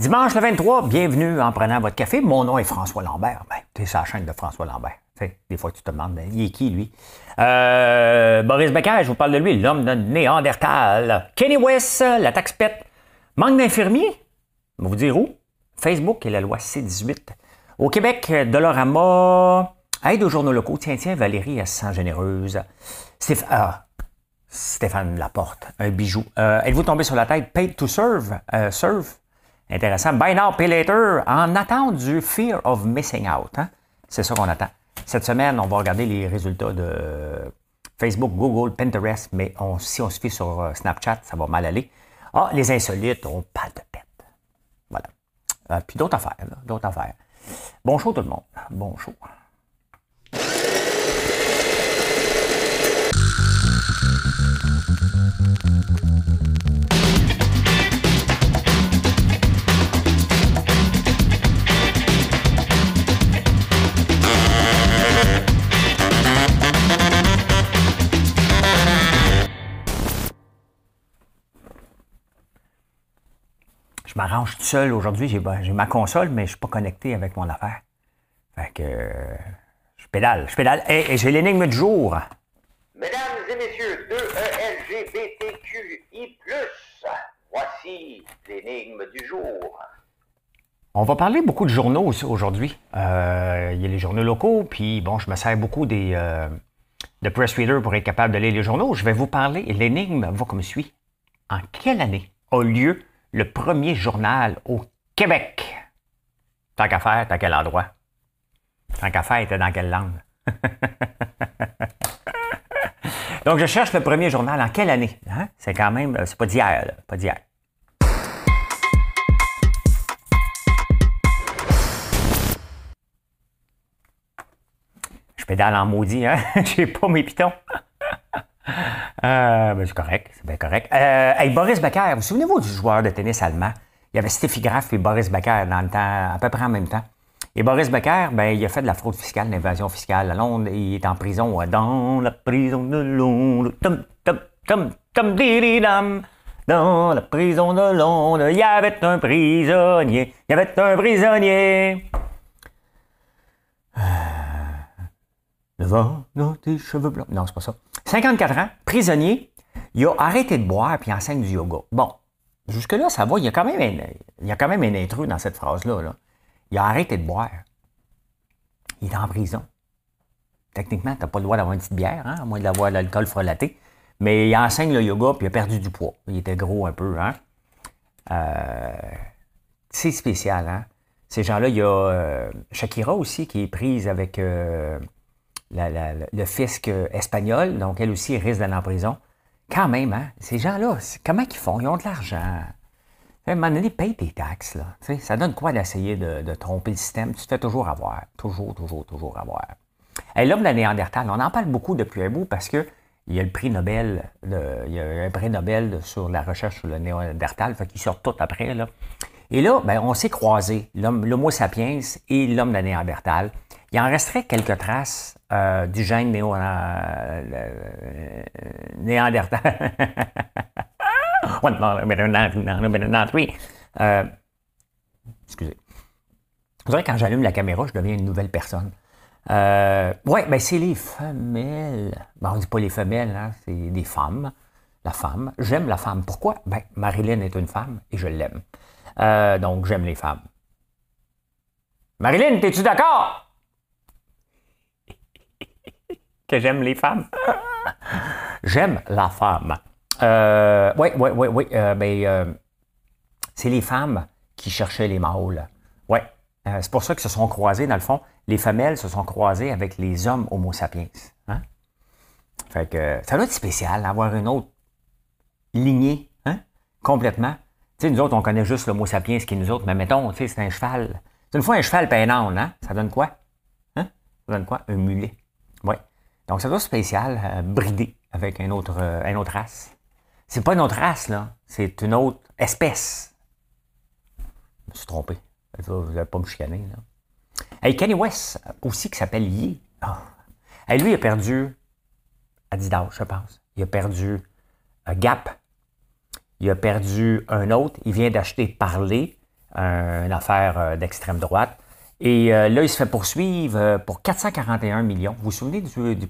Dimanche le 23, bienvenue en prenant votre café. Mon nom est François Lambert. Ben, tu es sur la chaîne de François Lambert. des fois, tu te demandes, ben, il est qui, lui? Euh, Boris Becker, je vous parle de lui, l'homme de Néandertal. Kenny West, la taxe pète. Manque d'infirmiers? Je vais vous dire où? Facebook et la loi C-18. Au Québec, Dolorama, aide aux journaux locaux. Tiens, tiens, Valérie, elle se sent généreuse. Stéphane, ah, Laporte, un bijou. Euh, êtes-vous tombé sur la tête? Paid to serve. Euh, serve? Intéressant. Now, pay later. En attente du fear of missing out. Hein? C'est ça qu'on attend. Cette semaine, on va regarder les résultats de Facebook, Google, Pinterest, mais si on se fie sur euh, Snapchat, ça va mal aller. Ah, les insolites, on parle de pète. Voilà. Euh, puis d'autres affaires, d'autres affaires. Bon show tout le monde. Bon show. Je m'arrange tout seul aujourd'hui. J'ai, ma console, mais je ne suis pas connecté avec mon affaire. Fait que je pédale, je pédale. Et, j'ai l'énigme du jour. Mesdames et messieurs, 2ELGBTQI+, voici l'énigme du jour. On va parler beaucoup de journaux aujourd'hui. Euh, il y a les journaux locaux, puis bon, je me sers beaucoup des, euh, de press reader pour être capable de lire les journaux. Je vais vous parler, l'énigme va comme suit. En quelle année a lieu le premier journal au Québec. Tant qu'à faire, t'as quel endroit? Tant qu'à faire, t'es dans quelle langue? Donc, je cherche le premier journal en quelle année? Hein? C'est quand même, c'est pas d'hier, pas d'hier. Je pédale en maudit, hein? J'ai pas mes pitons. Euh, ben, c'est correct, c'est bien correct. Euh, Boris Becker, vous souvenez-vous du joueur de tennis allemand? Il y avait Steffi Graf et Boris Becker dans le temps, à peu près en même temps. Et Boris Becker, ben, il a fait de la fraude fiscale, l'invasion fiscale à Londres. Il est en prison, dans la prison de Londres. Tum, tum, tum, dam. Dans la prison de Londres, il y avait un prisonnier. Il y avait un prisonnier. Le vent dans tes cheveux blancs. Non, c'est pas ça. 54 ans, prisonnier. Il a arrêté de boire puis enseigne du yoga. Bon, jusque-là, ça va. Il y a quand même un, il y a quand même un intrus dans cette phrase-là. Il a arrêté de boire. Il est en prison. Techniquement, tu n'as pas le droit d'avoir une petite bière, hein, à moins d'avoir l'alcool frelaté. Mais il enseigne le yoga puis il a perdu du poids. Il était gros un peu. Hein? Euh, c'est spécial. Hein? Ces gens-là, il y a euh, Shakira aussi qui est prise avec. Euh, le fisc espagnol, donc elle aussi risque d'aller en prison. Quand même, hein, ces gens-là, comment ils font? Ils ont de l'argent. À un moment donné, paye tes taxes. Là. ça donne quoi d'essayer de, tromper le système? Tu te fais toujours avoir. Toujours, toujours, toujours avoir. L'homme de la Néandertal, on en parle beaucoup depuis un bout parce que il y a le prix Nobel, il y a un prix Nobel sur la recherche sur le Néandertal, fait qu'ils sortent tout après. Là. Et là, ben, on s'est croisés, l'Homo sapiens et l'homme de la Néandertal. Il en resterait quelques traces euh, du gène néo, néandertal. euh, excusez. Vous savez, quand j'allume la caméra, je deviens une nouvelle personne. Euh, oui, ben c'est les femelles. Ben, on ne dit pas les femelles, hein, c'est des femmes. La femme. J'aime la femme. Pourquoi? Ben, Marilyn est une femme et je l'aime. Euh, donc, j'aime les femmes. Marilyn, es-tu d'accord? Que j'aime les femmes. j'aime la femme. oui, oui, oui, oui. ben, c'est les femmes qui cherchaient les mâles. Oui. Euh, c'est pour ça qu'ils se sont croisés, dans le fond. Les femelles se sont croisées avec les hommes Homo sapiens. Hein? Fait que ça doit être spécial d'avoir une autre lignée, hein? complètement. Tu sais, nous autres, on connaît juste l'Homo sapiens qui est nous autres, mais mettons, tu sais, c'est un cheval. C'est une fois un cheval peinant, hein? Ça donne quoi? Hein? Ça donne quoi? Un mulet. Oui. Donc, ça doit être spécial, euh, bridé avec un autre, euh, une autre race. C'est pas une autre race, là. C'est une autre espèce. Je me suis trompé. Vous n'allez pas me chicaner, là. Hey, Kenny West, aussi, qui s'appelle Yi. Ah. lui, il a perdu Adidas, je pense. Il a perdu euh, Gap. Il a perdu un autre. Il vient d'acheter Parler. une affaire d'extrême droite. Et là, il se fait poursuivre pour 441 millions. Vous vous souvenez du, du,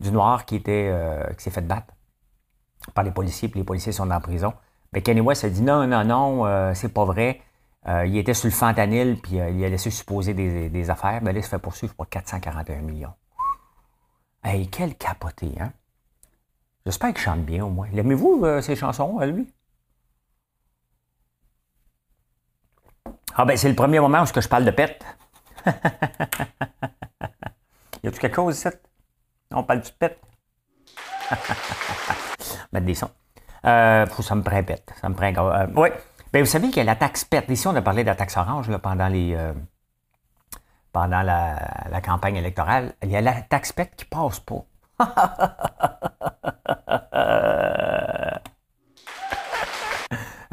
du noir qui, était, qui s'est fait battre par les policiers, puis les policiers sont en prison? Mais Kenny West a dit non, non, non, c'est pas vrai. il était sur le fentanyl, puis il a laissé supposer des, affaires. Mais là, il se fait poursuivre pour 441 millions. Hey, quel capoté, hein? J'espère qu'il chante bien au moins. L'aimez-vous, euh, ces chansons, à lui? Ah ben, c'est le premier moment où je parle de pète. y a-tu quelque chose ici? On parle du pète? Mettre des sons. Euh, ça me prend pète. Ça me prend... Euh, oui. Ben, vous savez qu'il y a la taxe pète. Ici, on a parlé de la taxe orange là, pendant les... Euh, pendant la, la, campagne électorale. Il y a la taxe pète qui passe pas.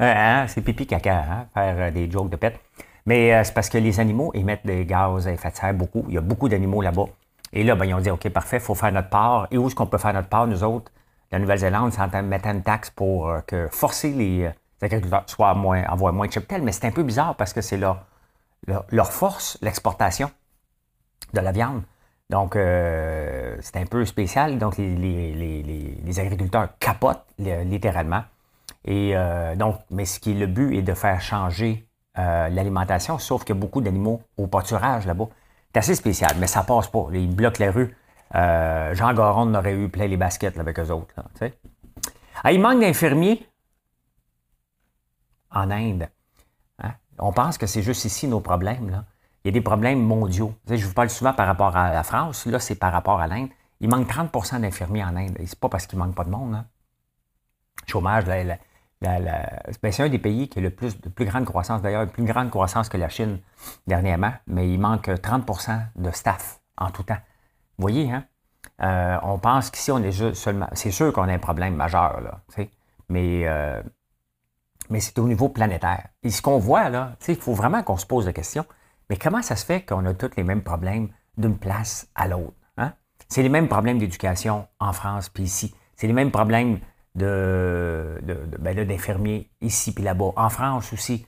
Hein, c'est pipi caca, hein, faire euh, des jokes de pète. Mais euh, c'est parce que les animaux émettent des gaz à effet de serre beaucoup. Il y a beaucoup d'animaux là-bas. Et là, ben, ils ont dit, OK, parfait, il faut faire notre part. Et où est-ce qu'on peut faire notre part, nous autres? La Nouvelle-Zélande, mettre une taxe pour euh, que forcer les, agriculteurs soient moins, moins de cheptel. Mais c'est un peu bizarre parce que c'est leur, force, l'exportation de la viande. Donc, euh, c'est un peu spécial. Donc, les, agriculteurs capotent littéralement. Et euh, donc, mais ce qui est le but est de faire changer euh, l'alimentation, sauf qu'il y a beaucoup d'animaux au pâturage là-bas. C'est assez spécial, mais ça passe pas. Ils bloquent les rues. Jean Garonne aurait eu plein les baskets avec eux autres. Ah, il manque d'infirmiers en Inde. Hein? On pense que c'est juste ici nos problèmes. Là il y a des problèmes mondiaux. je vous parle souvent par rapport à la France, là, c'est par rapport à l'Inde. Il manque 30% d'infirmiers en Inde. C'est pas parce qu'il manque pas de monde. Hein. Chômage, ben, c'est un des pays qui a le plus de plus grande croissance, d'ailleurs, plus grande croissance que la Chine dernièrement, mais il manque 30% de staff en tout temps. Vous voyez, hein? Euh, on pense qu'ici, on est juste seulement. C'est sûr qu'on a un problème majeur, là, mais, euh, mais c'est au niveau planétaire. Et ce qu'on voit, là, il faut vraiment qu'on se pose la question mais comment ça se fait qu'on a tous les mêmes problèmes d'une place à l'autre? Hein? C'est les mêmes problèmes d'éducation en France puis ici. C'est les mêmes problèmes de, ben d'infirmiers ici puis là-bas. En France aussi,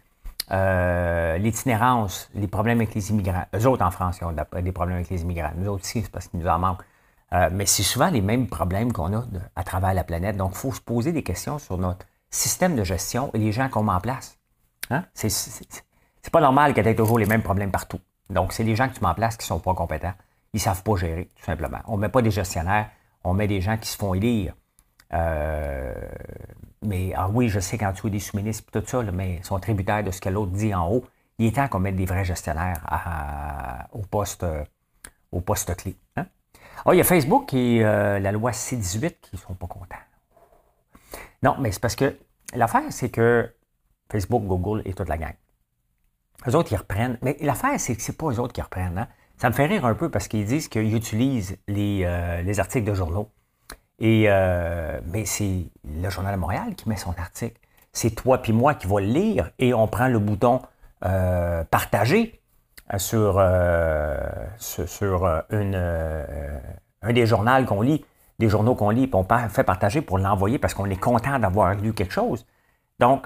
euh, l'itinérance, les problèmes avec les immigrants. Eux autres en France, ils ont des problèmes avec les immigrants. Nous autres aussi, c'est parce qu'ils nous en manquent. Euh, mais c'est souvent les mêmes problèmes qu'on a à travers la planète. Donc, il faut se poser des questions sur notre système de gestion et les gens qu'on met en place. Hein? C'est, pas normal que tu aies toujours les mêmes problèmes partout. Donc, c'est les gens que tu mets en place qui sont pas compétents. Ils savent pas gérer, tout simplement. On met pas des gestionnaires, on met des gens qui se font élire. Euh, mais ah oui, je sais qu'en dessous des sous-ministres tout ça, mais ils sont tributaires de ce que l'autre dit en haut. Il est temps qu'on mette des vrais gestionnaires au, poste, au poste clé. Hein? Ah, il y a Facebook et euh, la loi C-18 qui ne sont pas contents. Non, mais c'est parce que l'affaire, c'est que Facebook, Google et toute la gang. Eux autres, ils reprennent. Mais l'affaire, c'est que c'est pas eux autres qui reprennent. Hein? Ça me fait rire un peu parce qu'ils disent qu'ils utilisent euh, les, articles de journaux. Et euh, mais c'est le Journal de Montréal qui met son article. C'est toi puis moi qui va le lire et on prend le bouton euh, partager sur, sur, un des journaux qu'on lit, des journaux qu'on lit, puis on fait partager pour l'envoyer parce qu'on est content d'avoir lu quelque chose. Donc,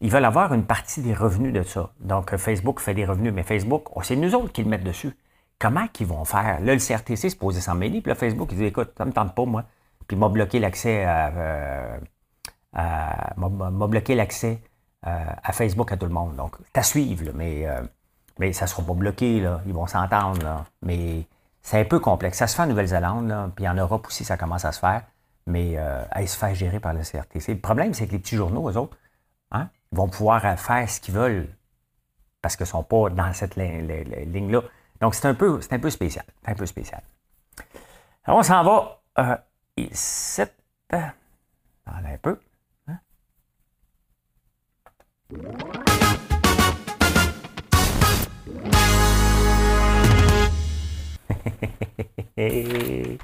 ils veulent avoir une partie des revenus de ça. Donc, Facebook fait des revenus, mais Facebook, oh, c'est nous autres qui le mettent dessus. Comment qu'ils vont faire? Là, le CRTC se posait sans mêler, puis là, Facebook, il dit, écoute, ça ne me tente pas, moi. Puis m'a bloqué l'accès à, euh, m'a bloqué l'accès euh, à Facebook à tout le monde. Donc, à suivre, mais, euh, mais ça ne sera pas bloqué, là. Ils vont s'entendre, Mais c'est un peu complexe. Ça se fait en Nouvelle-Zélande, puis en Europe aussi, ça commence à se faire. Mais à se faire gérer par le CRTC. Le problème, c'est que les petits journaux, eux autres, hein, vont pouvoir euh, faire ce qu'ils veulent parce qu'ils ne sont pas dans cette ligne-là. Donc, c'est un, peu, un peu spécial. un peu spécial. Alors, on s'en va euh, ici. un peu. Hein?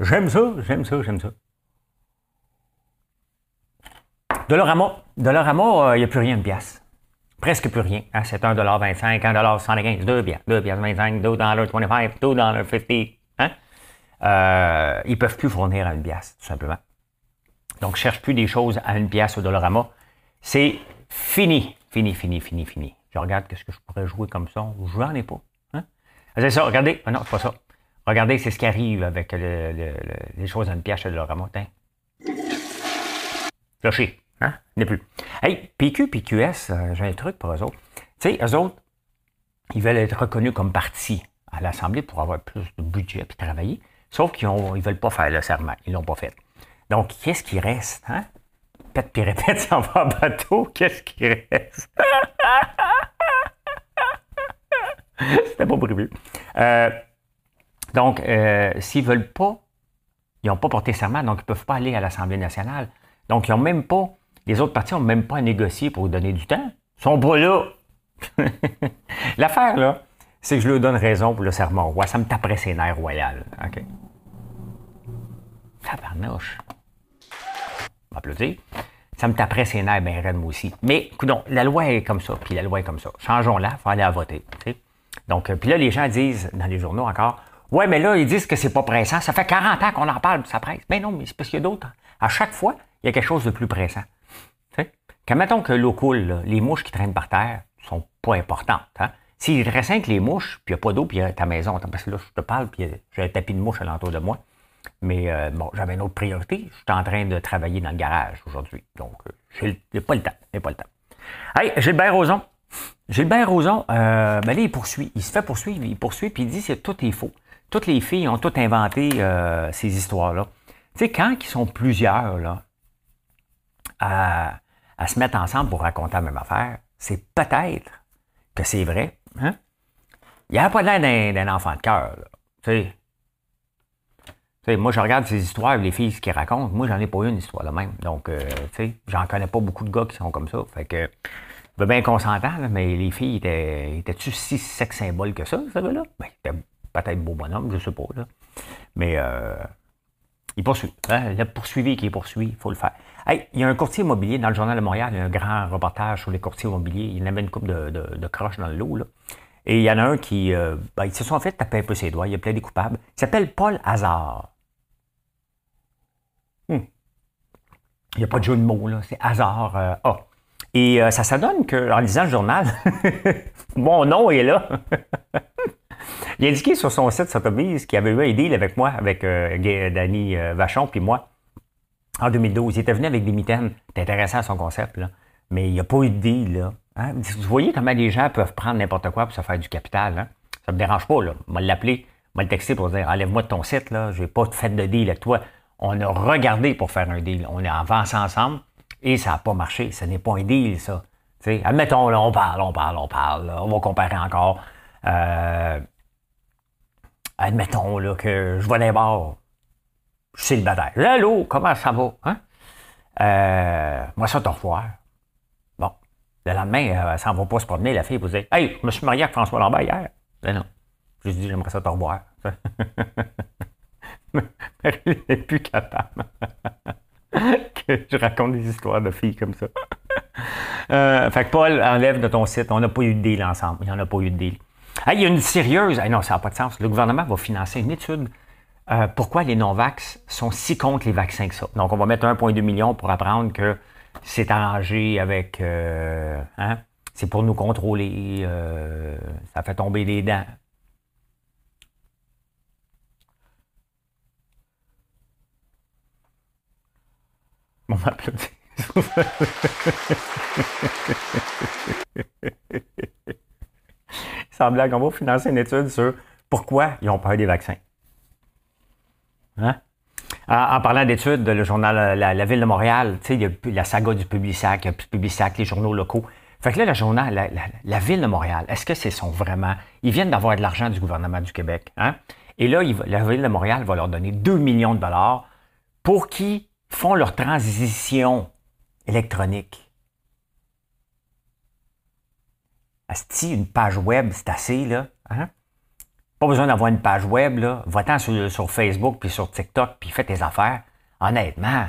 j'aime ça, j'aime ça, j'aime ça. Dollarama, Dollarama, il euh, n'y a plus rien de pièce. Presque plus rien. Hein? C'est 1,25$, 1,75$, 2 piastres, 2 piastres 25, 2,25$, 2,50$. Euh, ils peuvent plus fournir à une pièce, tout simplement. Donc, cherche plus des choses à une pièce au Dollarama. C'est fini. Fini, fini, fini, fini. Je regarde qu'est-ce que je pourrais jouer comme ça. Je n'en ai pas. Hein? C'est ça, regardez. Ah non, c'est pas ça. Regardez, c'est ce qui arrive avec les choses dans une pièce Laura Motin. Lâché. Hein? N'est plus. Hey, PQ, PQS, euh, j'ai un truc pour eux autres. Tu sais, eux autres, ils veulent être reconnus comme parti à l'Assemblée pour avoir plus de budget et travailler. Sauf qu'ils ne veulent pas faire le serment. Ils ne l'ont pas fait. Donc, qu'est-ce qui reste? Hein? Pète puis répète, ça va en bateau. Qu'est-ce qui reste? C'était pas prévu. Euh, donc, euh, s'ils ne veulent pas, ils n'ont pas porté serment, donc ils ne peuvent pas aller à l'Assemblée nationale. Donc, ils n'ont même pas, les autres partis n'ont même pas à négocier pour donner du temps. Ils sont pas là. L'affaire, là, c'est que je leur donne raison pour le serment roi. Ça me taperait ses nerfs royales. OK. Tabarnouche. On va applaudir. Ça me taperait ses nerfs bien raide, moi aussi. Mais, écoute, la loi est comme ça, puis la loi est comme ça. Changeons-la, il faut aller à voter. Donc, euh, puis là, les gens disent dans les journaux encore, ouais, mais là, ils disent que c'est pas pressant. Ça fait 40 ans qu'on en parle, ça presse. Mais non, mais c'est parce qu'il y a d'autres. À chaque fois, il y a quelque chose de plus pressant. Quand mettons que l'eau coule, les mouches qui traînent par terre sont pas importantes. Hein? S'il reste que les mouches, puis il n'y a pas d'eau, puis y a ta maison, parce que là, je te parle, puis j'ai un tapis de mouches alentour de moi. Mais euh, bon, j'avais une autre priorité. Je suis en train de travailler dans le garage aujourd'hui. Donc, euh, je n'ai pas le temps. J'ai pas le temps. Hey, Gilbert Rozon. Gilbert Rozon, euh, ben là, il poursuit. Il se fait poursuivre. Il poursuit, puis il dit que tout est faux. Toutes les filles ont tout inventé euh, ces histoires-là. Tu sais, quand ils sont plusieurs là, à, se mettre ensemble pour raconter la même affaire, c'est peut-être que c'est vrai. Hein? Il n'y a pas l'air d'un enfant de cœur. Tu sais, moi, je regarde ces histoires, les filles qui racontent. Moi, j'en ai pas eu une histoire de même. Donc, euh, tu sais, j'en connais pas beaucoup de gars qui sont comme ça. Fait que, ben, bien consentant, mais les filles étaient, étaient-tu si sex symbole que ça, ce gars-là? Ben, peut-être beau bonhomme, je sais pas. Là. Mais euh, il poursuit. Hein? Il a poursuivi qui est poursuivi, il faut le faire. Hey, il y a un courtier immobilier dans le Journal de Montréal, il y a un grand reportage sur les courtiers immobiliers. Il y avait une coupe de, de, croches dans le lot. Là. Et il y en a un qui. Euh, ben, ils se sont fait taper un peu ses doigts, il a plein des coupables. Il s'appelle Paul Hazard. Hmm. Il n'y a pas de jeu de mots, là. C'est Hazard euh, A. Et ça, ça donne qu'en lisant le journal, mon nom est là. Il a indiqué sur son site Sotheby's qu'il avait eu un deal avec moi, avec euh, Danny euh, Vachon, puis moi, en 2012. Il était venu avec des mitaines. C'était intéressant son concept, là. Mais il n'y a pas eu de deal, là. Hein? Vous voyez comment les gens peuvent prendre n'importe quoi pour se faire du capital, hein? Ça me dérange pas, là. L'appelé, on m'a le texté pour dire enlève-moi de ton site, là. J'ai pas fait de deal avec toi. On a regardé pour faire un deal. On est avancé ensemble et ça n'a pas marché. Ce n'est pas un deal, ça. Admettons, là, on parle, on parle, on parle. on va comparer encore. Euh, admettons là, que je vais d'un bord, je suis célibataire. Allô, comment ça va? Hein? Euh, moi, ça, t'en revoir. Bon. Le lendemain, euh, ça ne va pas se promener, la fille vous dit Hey, je me suis marié avec François Lambert hier. Ben non. Je lui dis J'aimerais ça te revoir. Elle n'est plus capable que je raconte des histoires de filles comme ça. euh, fait que Paul, enlève de ton site. On n'a pas eu de deal ensemble. Il n'y en a pas eu de deal il y a une sérieuse. non, ça n'a pas de sens. Le gouvernement va financer une étude. Euh, pourquoi les non-vax sont si contre les vaccins que ça. Donc, on va mettre 1,2 million pour apprendre que c'est arrangé avec. Euh, hein, c'est pour nous contrôler. Euh, ça fait tomber des dents. On m'applaudit. sans blague, on va financer une étude sur pourquoi ils ont peur des vaccins. Hein? En, parlant d'études, le journal la, Ville de Montréal, il y a la saga du Publisac, Publisac, les journaux locaux. Fait que là, le journal, la, Ville de Montréal, est-ce que c'est son vraiment. Ils viennent d'avoir de l'argent du gouvernement du Québec. Hein? Et là, la Ville de Montréal va leur donner 2 millions de dollars pour qu'ils font leur transition électronique. Asti, une page web, c'est assez, là. Hein? Pas besoin d'avoir une page web, là. Va-t'en sur, Facebook, puis sur TikTok, puis fais tes affaires. Honnêtement,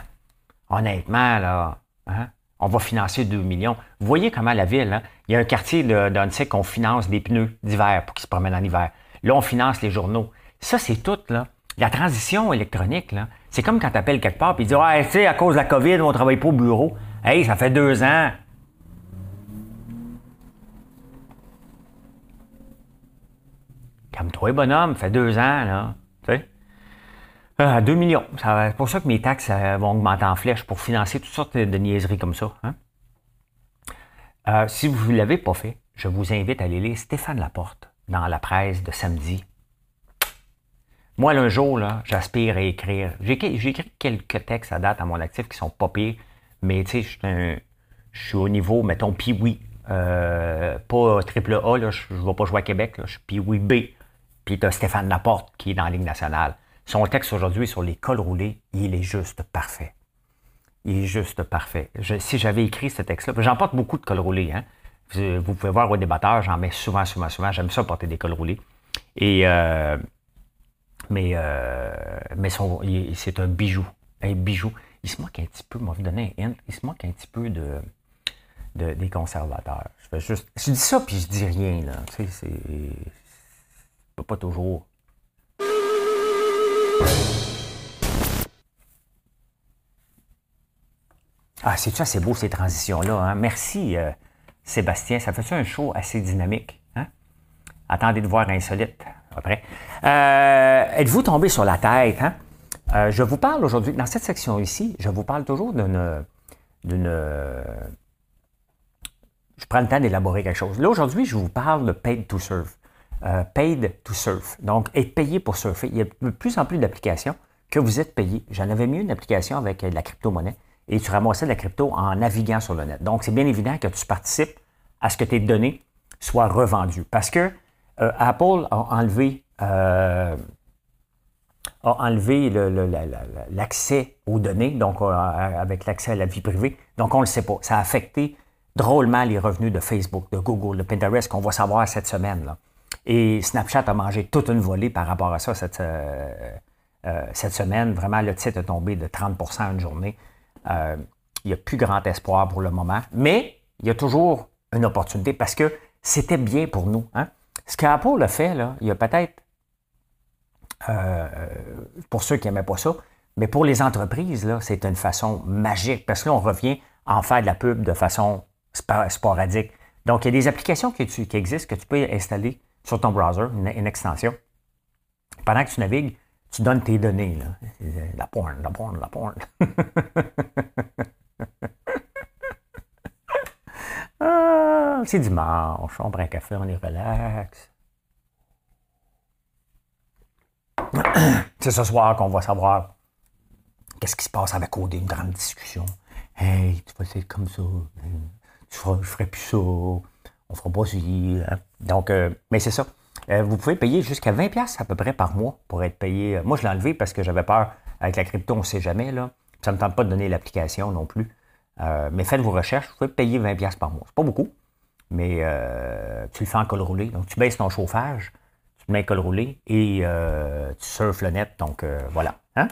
honnêtement, là, hein? on va financer 2 millions. Vous voyez comment la ville, hein? il y a un quartier site qu'on finance des pneus d'hiver pour qu'ils se promènent en hiver. Là, on finance les journaux. Ça, c'est tout, là. La transition électronique, là, c'est comme quand tu appelles quelque part et dis Ah, tu sais, à cause de la COVID, on ne travaille pas au bureau. Hey, ça fait deux ans. Calme-toi, bonhomme, fait deux ans, là. Tu sais? Euh, 2 millions. C'est pour ça que mes taxes euh, vont augmenter en flèche pour financer toutes sortes de niaiseries comme ça. Hein? Euh, si vous ne l'avez pas fait, je vous invite à aller lire Stéphane Laporte dans la presse de samedi. Moi, un jour, là, j'aspire à écrire. J'ai écrit quelques textes à date à mon actif qui sont pas pires, mais tu sais, je suis au niveau, mettons, Pee-Wee. Euh, pas triple A, je ne vais pas jouer à Québec, je suis Pee-Wee B. Puis tu as Stéphane Laporte qui est dans la Ligue nationale. Son texte aujourd'hui sur les cols roulés, il est juste parfait. Il est juste parfait. si j'avais écrit ce texte-là, j'en porte beaucoup de cols roulés. Hein? Vous pouvez voir au débatteur, j'en mets souvent, souvent, souvent. J'aime ça porter des cols roulés. Et, euh, mais euh, mais c'est un bijou. Un bijou. Il se moque un petit peu, m'a donné un hint, il se moque un petit peu de, des conservateurs. Je juste. Je dis ça puis je dis rien, là. C'est. Pas toujours. Ah, c'est ça, c'est beau ces transitions-là. Hein? Merci, euh, Sébastien. Ça fait ça un show assez dynamique. Hein? Attendez de voir Insolite après. Euh, êtes-vous tombé sur la tête? Hein? Euh, je vous parle aujourd'hui, dans cette section ici, je vous parle toujours d'une. je prends le temps d'élaborer quelque chose. Là, aujourd'hui, je vous parle de paid to surf. paid to surf. Donc, être payé pour surfer. Il y a de plus en plus d'applications que vous êtes payé. J'en avais mis une application avec de la crypto-monnaie et tu ramassais de la crypto en naviguant sur le net. Donc, c'est bien évident que tu participes à ce que tes données soient revendues. Parce que euh, Apple a enlevé, euh, a enlevé l'accès aux données, donc euh, avec l'accès à la vie privée. Donc, on ne le sait pas. Ça a affecté drôlement les revenus de Facebook, de Google, de Pinterest, qu'on va savoir cette semaine. Et Snapchat a mangé toute une volée par rapport à ça cette, cette semaine. Vraiment, le titre est tombé de 30% en une journée. Euh, il n'y a plus grand espoir pour le moment, mais il y a toujours une opportunité parce que c'était bien pour nous. Hein. Ce qu'Apple a fait, là, il y a peut-être, euh, pour ceux qui n'aimaient pas ça, mais pour les entreprises, là, c'est une façon magique parce que là, on revient à en faire de la pub de façon sporadique. Donc, il y a des applications qui, qui existent que tu peux installer sur ton browser, une extension. Pendant que tu navigues, tu donnes tes données. Là. La porn, la porn, la porn. ah, c'est dimanche, on prend un café, on est relax. c'est ce soir qu'on va savoir qu'est-ce qui se passe avec OD, une grande discussion. Hey, tu vas essayer comme ça. Tu je ferai plus ça. On fera pas ça. Hein. Donc, euh, mais c'est ça. Euh, vous pouvez payer jusqu'à 20$ à peu près par mois pour être payé. Moi, je l'ai enlevé parce que j'avais peur. Avec la crypto, on ne sait jamais. Là. Ça ne me tente pas de donner l'application non plus. Euh, mais faites vos recherches. Vous pouvez payer 20$ par mois. C'est pas beaucoup, mais euh, tu le fais en col roulé. Donc, tu baisses ton chauffage, tu mets en col roulé et tu surfes le net. Donc, voilà. Hein?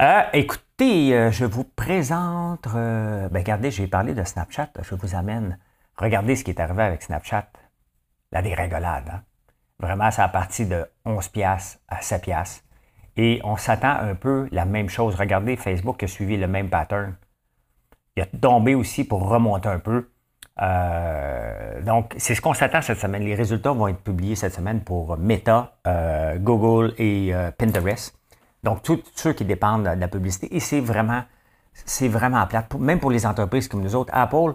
Euh, écoutez, euh, je vous présente. Euh, ben, regardez, j'ai parlé de Snapchat. Je vous amène. Regardez ce qui est arrivé avec Snapchat. La dérégolade. Hein? Vraiment, ça a parti de 11$ à 7$. Et on s'attend un peu la même chose. Regardez, Facebook a suivi le même pattern. Il a tombé aussi pour remonter un peu. donc, c'est ce qu'on s'attend cette semaine. Les résultats vont être publiés cette semaine pour Meta, Google et Pinterest. Donc, tous ceux qui dépendent de la publicité. Et c'est vraiment, c'est vraiment plate. Même pour les entreprises comme nous autres, Apple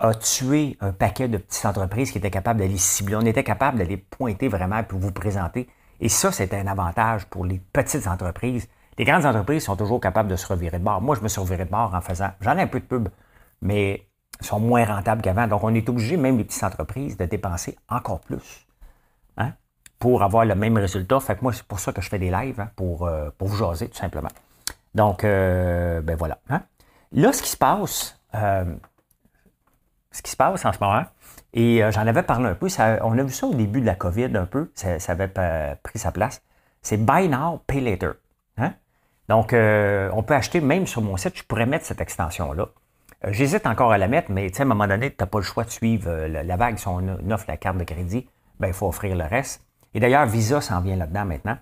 a tué un paquet de petites entreprises qui étaient capables d'aller cibler. On était capable d'aller pointer vraiment pour vous présenter. Et ça, c'est un avantage pour les petites entreprises. Les grandes entreprises sont toujours capables de se revirer de bord. Moi, je me suis reviré de bord en faisant. J'en ai un peu de pub, mais sont moins rentables qu'avant. Donc, on est obligé, même les petites entreprises, de dépenser encore plus. Pour avoir le même résultat. Fait que moi, c'est pour ça que je fais des lives, hein, pour, euh, pour vous jaser, tout simplement. Donc, euh, ben voilà. Hein. Là, ce qui se passe, euh, ce qui se passe en ce moment, et j'en avais parlé un peu, on a vu ça au début de la COVID un peu, ça, avait pris sa place, c'est Buy Now, Pay Later. Hein. Donc, on peut acheter, même sur mon site, je pourrais mettre cette extension-là. J'hésite encore à la mettre, mais à un moment donné, tu n'as pas le choix de suivre la, vague. Si on offre la carte de crédit, ben, il faut offrir le reste. Et d'ailleurs, Visa s'en vient là-dedans maintenant.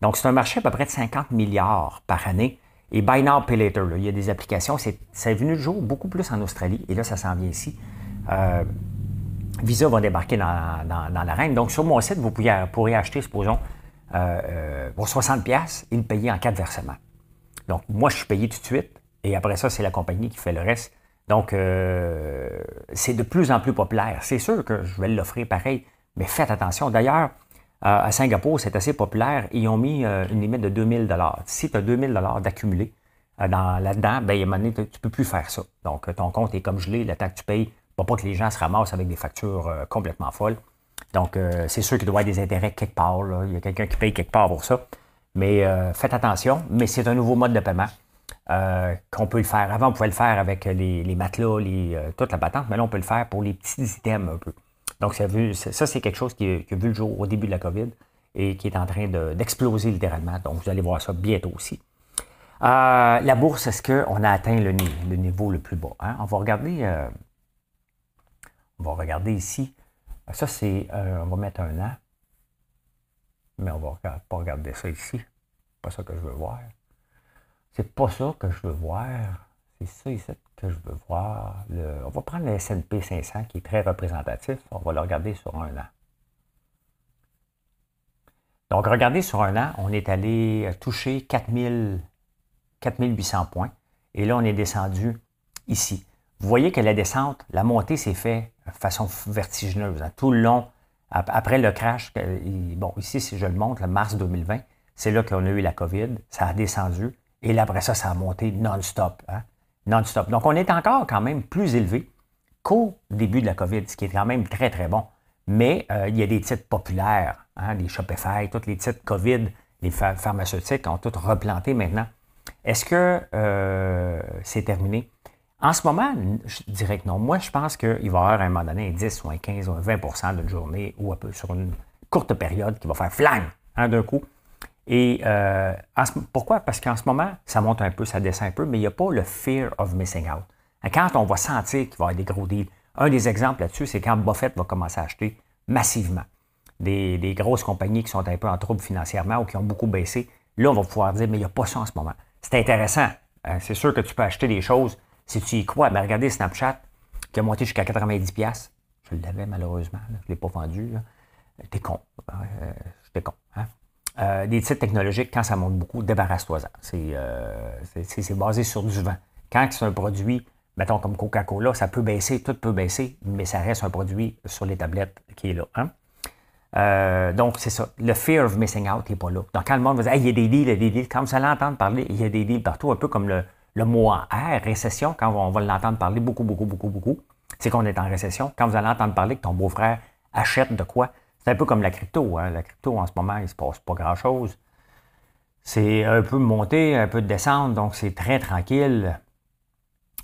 Donc, c'est un marché à peu près de 50 milliards par année. Et Buy Now, Pay Later, il y a des applications. C'est, c'est venu le jour beaucoup plus en Australie. Et là, ça s'en vient ici. Euh, Visa va débarquer dans, dans. Donc, sur mon site, vous pourriez, pourrez acheter, supposons, euh, euh, pour 60 pièces et le payer en quatre versements. Donc, moi, je suis payé tout de suite. Et après ça, c'est la compagnie qui fait le reste. Donc, euh, c'est de plus en plus populaire. C'est sûr que je vais l'offrir pareil, mais faites attention. D'ailleurs, euh, à Singapour, c'est assez populaire. Ils ont mis euh, une limite de 2000 Si tu as 2000 d'accumulé là-dedans, ben, à un moment donné, tu ne peux plus faire ça. Donc, ton compte est comme gelé, le temps que tu payes, pour pas que les gens se ramassent avec des factures complètement folles. Donc, c'est sûr qu'il doit y avoir des intérêts quelque part. Il y a quelqu'un qui paye quelque part pour ça. Mais faites attention. Mais c'est un nouveau mode de paiement. Euh, qu'on peut le faire. Avant, on pouvait le faire avec les, matelas, les, euh, toute la patente, mais là, on peut le faire pour les petits items un peu. Donc, ça, c'est quelque chose qui, a vu le jour au début de la COVID et qui est en train d'exploser littéralement. Donc, vous allez voir ça bientôt aussi. Euh, la bourse, est-ce qu'on a atteint le, niveau le plus bas? Hein? On va regarder. on va regarder ici. Ça, c'est. on va mettre un an. Mais on va pas regarder ça ici. pas ça que je veux voir. C'est pas ça que je veux voir. C'est ça ici que je veux voir. on va prendre le S&P 500 qui est très représentatif. On va le regarder sur un an. Donc, regardez sur un an, on est allé toucher 4000, 4800 points. Et là, on est descendu ici. Vous voyez que la descente, la montée s'est faite de façon vertigineuse. Hein. tout le long, après le crash, bon, ici, si je le montre, le mars 2020, c'est là qu'on a eu la COVID. Ça a descendu. Et là, après ça, ça a monté non-stop. Hein? Non-stop. Donc, on est encore quand même plus élevé qu'au début de la COVID, ce qui est quand même très, très bon. Mais euh, il y a des titres populaires, hein, les Shopify, tous les titres COVID, les pharmaceutiques ont tous replanté maintenant. Est-ce que euh, c'est terminé? En ce moment, je dirais que non. Moi, je pense qu'il va y avoir à un moment donné un 10 ou un 15 ou un 20% d'une journée ou un peu sur une courte période qui va faire flang hein, d'un coup. Et euh, pourquoi? Parce qu'en ce moment, ça monte un peu, ça descend un peu, mais il n'y a pas le fear of missing out. Quand on va sentir qu'il va y avoir des gros deals, un des exemples là-dessus, c'est quand Buffett va commencer à acheter massivement des, grosses compagnies qui sont un peu en trouble financièrement ou qui ont beaucoup baissé. Là, on va pouvoir dire, mais il n'y a pas ça en ce moment. C'est intéressant. Hein. C'est sûr que tu peux acheter des choses si tu y crois. Mais regardez Snapchat qui a monté jusqu'à 90$. Je l'avais malheureusement. Je ne l'ai pas vendu. T'es con. Euh, J'étais con. Hein? Euh, des titres technologiques, quand ça monte beaucoup, débarrasse-toi-en. Euh, c'est basé sur du vent. Quand c'est un produit, mettons comme Coca-Cola, ça peut baisser, tout peut baisser, mais ça reste un produit sur les tablettes qui est là. Hein? Euh, donc, c'est ça. Le fear of missing out n'est pas là. Donc, quand le monde va dire, il y a des deals, il y a des deals, quand vous allez entendre parler, il y a des deals partout, un peu comme le, le mot en R, récession, quand on va l'entendre parler beaucoup, beaucoup, beaucoup, beaucoup, c'est qu'on est en récession. Quand vous allez entendre parler que ton beau-frère achète de quoi, c'est un peu comme la crypto. Hein. La crypto, en ce moment, il ne se passe pas grand-chose. C'est un peu monter, un peu de donc c'est très tranquille.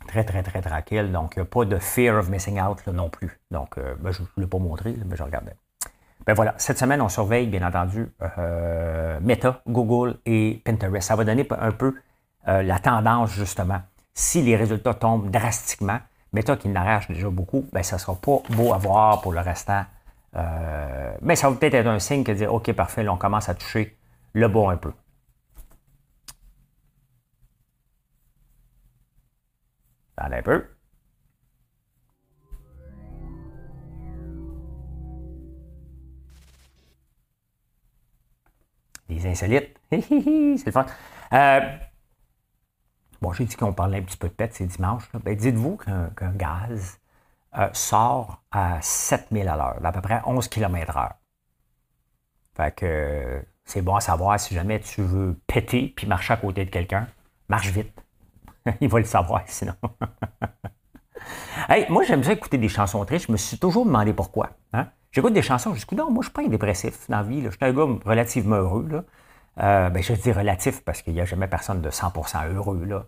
Très, très, très tranquille. Donc, il n'y a pas de fear of missing out non plus. Donc, euh, ben, je ne l'ai pas montré, mais je regardais. Ben voilà, cette semaine, on surveille, bien entendu, euh, Meta, Google et Pinterest. Ça va donner un peu euh, la tendance, justement. Si les résultats tombent drastiquement, Meta qui n'arrache déjà beaucoup, ben, ça ne sera pas beau à voir pour le restant euh, mais ça va peut-être être un signe que dire OK, parfait, là, on commence à toucher le bas un peu. Attendez un peu. Les insolites. c'est le fun. Euh, bon, j'ai dit qu'on parlait un petit peu de pète, c'est dimanche. Ben, dites-vous qu'un gaz euh, sort à 7000 à l'heure, à peu près 11 km heure. Fait que c'est bon à savoir si jamais tu veux péter puis marcher à côté de quelqu'un, marche vite. Il va le savoir sinon. hey, moi, j'aime ça écouter des chansons tristes. Je me suis toujours demandé pourquoi. Hein? J'écoute des chansons, je dis, non, moi, je ne suis pas un dépressif dans la vie. Je suis un gars relativement heureux. Là. Euh, ben, je dis relatif parce qu'il n'y a jamais personne de 100% heureux. Là,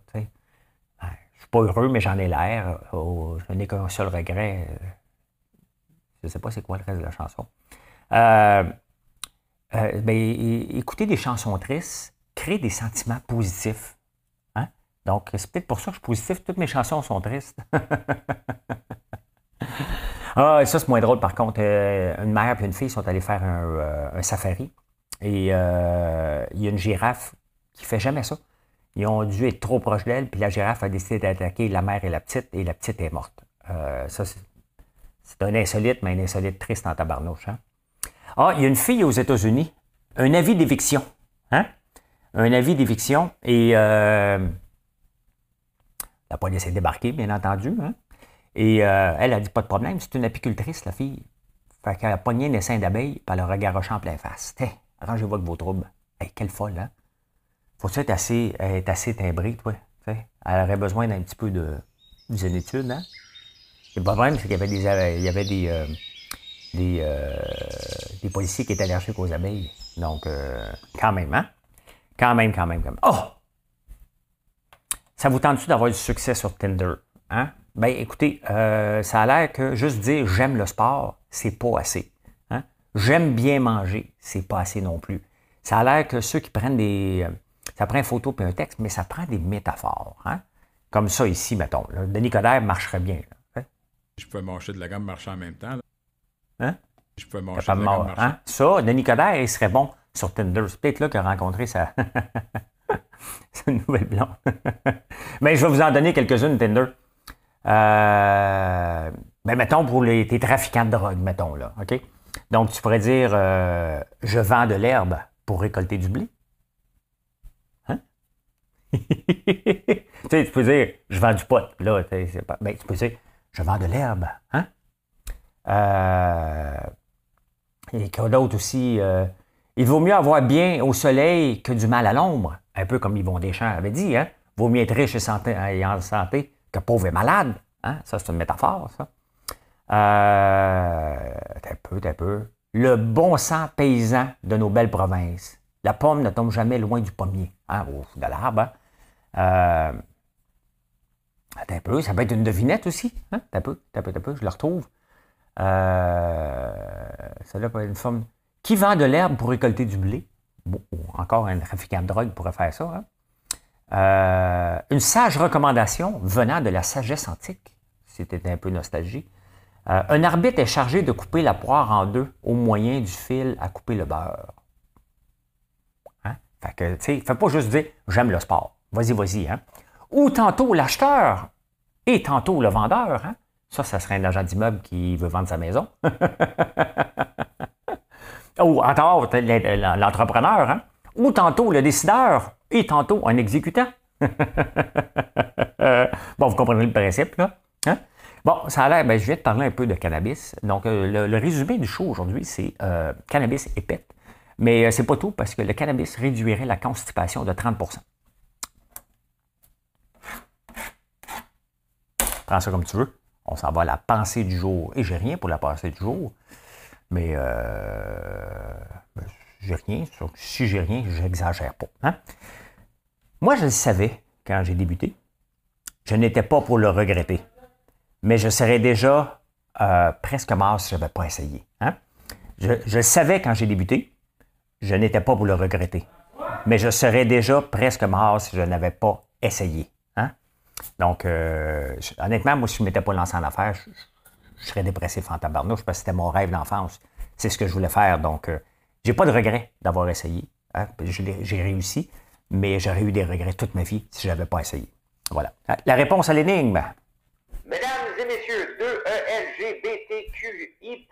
pas heureux, mais j'en ai l'air. Oh, je n'ai qu'un seul regret. Je ne sais pas c'est quoi le reste de la chanson. Euh, euh, ben, écouter des chansons tristes crée des sentiments positifs. Hein? Donc, c'est peut-être pour ça que je suis positif. Toutes mes chansons sont tristes. ah, ça, c'est moins drôle, par contre. Euh, une mère et une fille sont allées faire un, safari Et euh, il y a une girafe qui fait jamais ça. Ils ont dû être trop proches d'elle, puis la girafe a décidé d'attaquer la mère et la petite, et la petite est morte. Euh, ça, c'est un insolite, mais un insolite triste en tabarnouche. Hein? Ah, il y a une fille aux États-Unis, un avis d'éviction. Hein? Un avis d'éviction, et euh, la police est débarquée, bien entendu. Hein? Et euh, elle a dit pas de problème, c'est une apicultrice, la fille. Fait qu'elle a pogné un essaim d'abeilles, puis elle a regaroché en plein face. Arrangez-vous avec vos troubles. Hey, quelle folle, hein? Faut-tu être assez, être assez timbré, toi? T'sais? Elle aurait besoin d'un petit peu de zénitude, hein? Le problème, c'est qu'il y avait des, il y avait des, euh, des, euh, des, policiers qui étaient allergiques aux abeilles. Donc, euh, quand même, hein? Quand même, quand même, quand même. Oh! Ça vous tente-tu d'avoir du succès sur Tinder? Hein? Ben, écoutez, ça a l'air que juste dire j'aime le sport, c'est pas assez. Hein? J'aime bien manger, c'est pas assez non plus. Ça a l'air que ceux qui prennent des, ça prend une photo puis un texte, mais ça prend des métaphores. Hein? Comme ça ici, mettons. Là. Denis Coderre marcherait bien. Là. Je pouvais manger de la gamme marcher en même temps. Là. Hein? Je pouvais manger de la gamme marcher. Hein? Ça, Denis Coderre, il serait bon sur Tinder. C'est peut-être là qu'il a rencontré sa, sa nouvelle blonde. mais je vais vous en donner quelques-unes, Tinder. Euh, ben, mettons pour les, tes trafiquants de drogue, mettons, là. OK? Donc, tu pourrais dire euh, Je vends de l'herbe pour récolter du blé. Tu sais, tu peux dire, je vends du pot. Là, ben, tu peux dire, je vends de l'herbe. Hein? Euh, et d'autres aussi. Euh, il vaut mieux avoir bien au soleil que du mal à l'ombre. Un peu comme Yvon Deschamps avait dit. Hein? Vaut mieux être riche et, santé, en santé que pauvre et malade. Hein? Ça, c'est une métaphore, ça. Euh, peu, un peu. Le bon sang paysan de nos belles provinces. La pomme ne tombe jamais loin du pommier, hein, de l'arbre. Hein. Euh, attends un peu, ça peut être une devinette aussi. Hein? peu, un peu, un peu, je le retrouve. Euh, Celle-là peut être une forme. Qui vend de l'herbe pour récolter du blé? Bon, encore un trafiquant de drogue pourrait faire ça. Hein? Euh, une sage recommandation venant de la sagesse antique. C'était un peu nostalgie. Euh, un arbitre est chargé de couper la poire en deux au moyen du fil à couper le beurre. Fait que, tu sais, fais pas juste dire j'aime le sport. Vas-y, vas-y, hein. Ou tantôt l'acheteur et tantôt le vendeur, hein. Ça, ça serait un agent d'immeuble qui veut vendre sa maison. Ou tantôt l'entrepreneur, hein. Ou tantôt le décideur et tantôt un exécutant. bon, vous comprenez le principe, là. Hein? Bon, ça a l'air, ben, je vais te parler un peu de cannabis. Donc, euh, le, résumé du show aujourd'hui, c'est euh, cannabis épette. Mais euh, c'est pas tout parce que le cannabis réduirait la constipation de 30% Prends ça comme tu veux. On s'en va à la pensée du jour. Et j'ai rien pour la pensée du jour. Mais euh, ben, j'ai rien. Si j'ai rien, j'exagère pas. Hein. Moi, je le savais quand j'ai débuté. Je n'étais pas pour le regretter. Mais je serais déjà euh, presque mort si je n'avais pas essayé. Hein. Je, je le savais quand j'ai débuté je n'étais pas pour le regretter. Mais je serais déjà presque mort si je n'avais pas essayé. Hein? Donc, euh, honnêtement, moi, si je ne m'étais pas lancé en affaires, je, serais dépressif en tabarnouche parce que c'était mon rêve d'enfance. C'est ce que je voulais faire. Donc, euh, j'ai pas de regret d'avoir essayé. Hein? J'ai réussi, mais j'aurais eu des regrets toute ma vie si je n'avais pas essayé. Voilà. La réponse à l'énigme. Mesdames et messieurs, 2ELGBTQI+,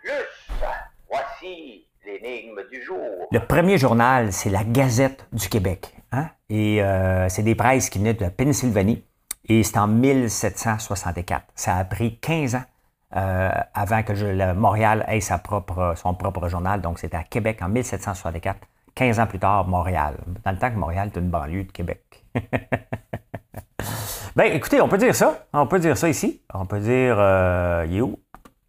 voici l'énigme du jour. Le premier journal, c'est la Gazette du Québec. Hein? Et euh, c'est des presses qui venaient de la Pennsylvanie. Et c'est en 1764. Ça a pris 15 ans euh, avant que le Montréal ait sa propre, son propre journal. Donc, c'était à Québec en 1764. 15 ans plus tard, Montréal. Dans le temps que Montréal est une banlieue de Québec. ben, écoutez, on peut dire ça. On peut dire ça ici. On peut dire, euh, il est où?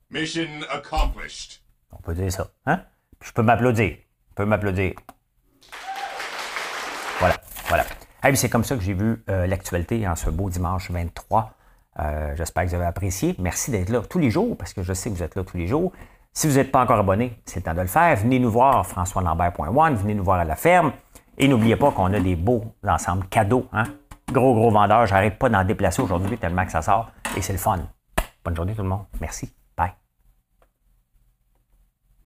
Mission accomplished. On peut dire ça. Hein? Je peux m'applaudir. Je peux m'applaudir. Voilà, voilà. c'est comme ça que j'ai vu euh, l'actualité en ce beau dimanche 23. Euh, j'espère que vous avez apprécié. Merci d'être là tous les jours, parce que je sais que vous êtes là tous les jours. Si vous n'êtes pas encore abonné, c'est le temps de le faire. Venez nous voir, françoislambert.one, venez nous voir à la ferme. Et n'oubliez pas qu'on a des beaux ensembles cadeaux. Hein? Gros, gros vendeurs. J'arrête pas d'en déplacer aujourd'hui tellement que ça sort. Et c'est le fun. Bonne journée tout le monde. Merci.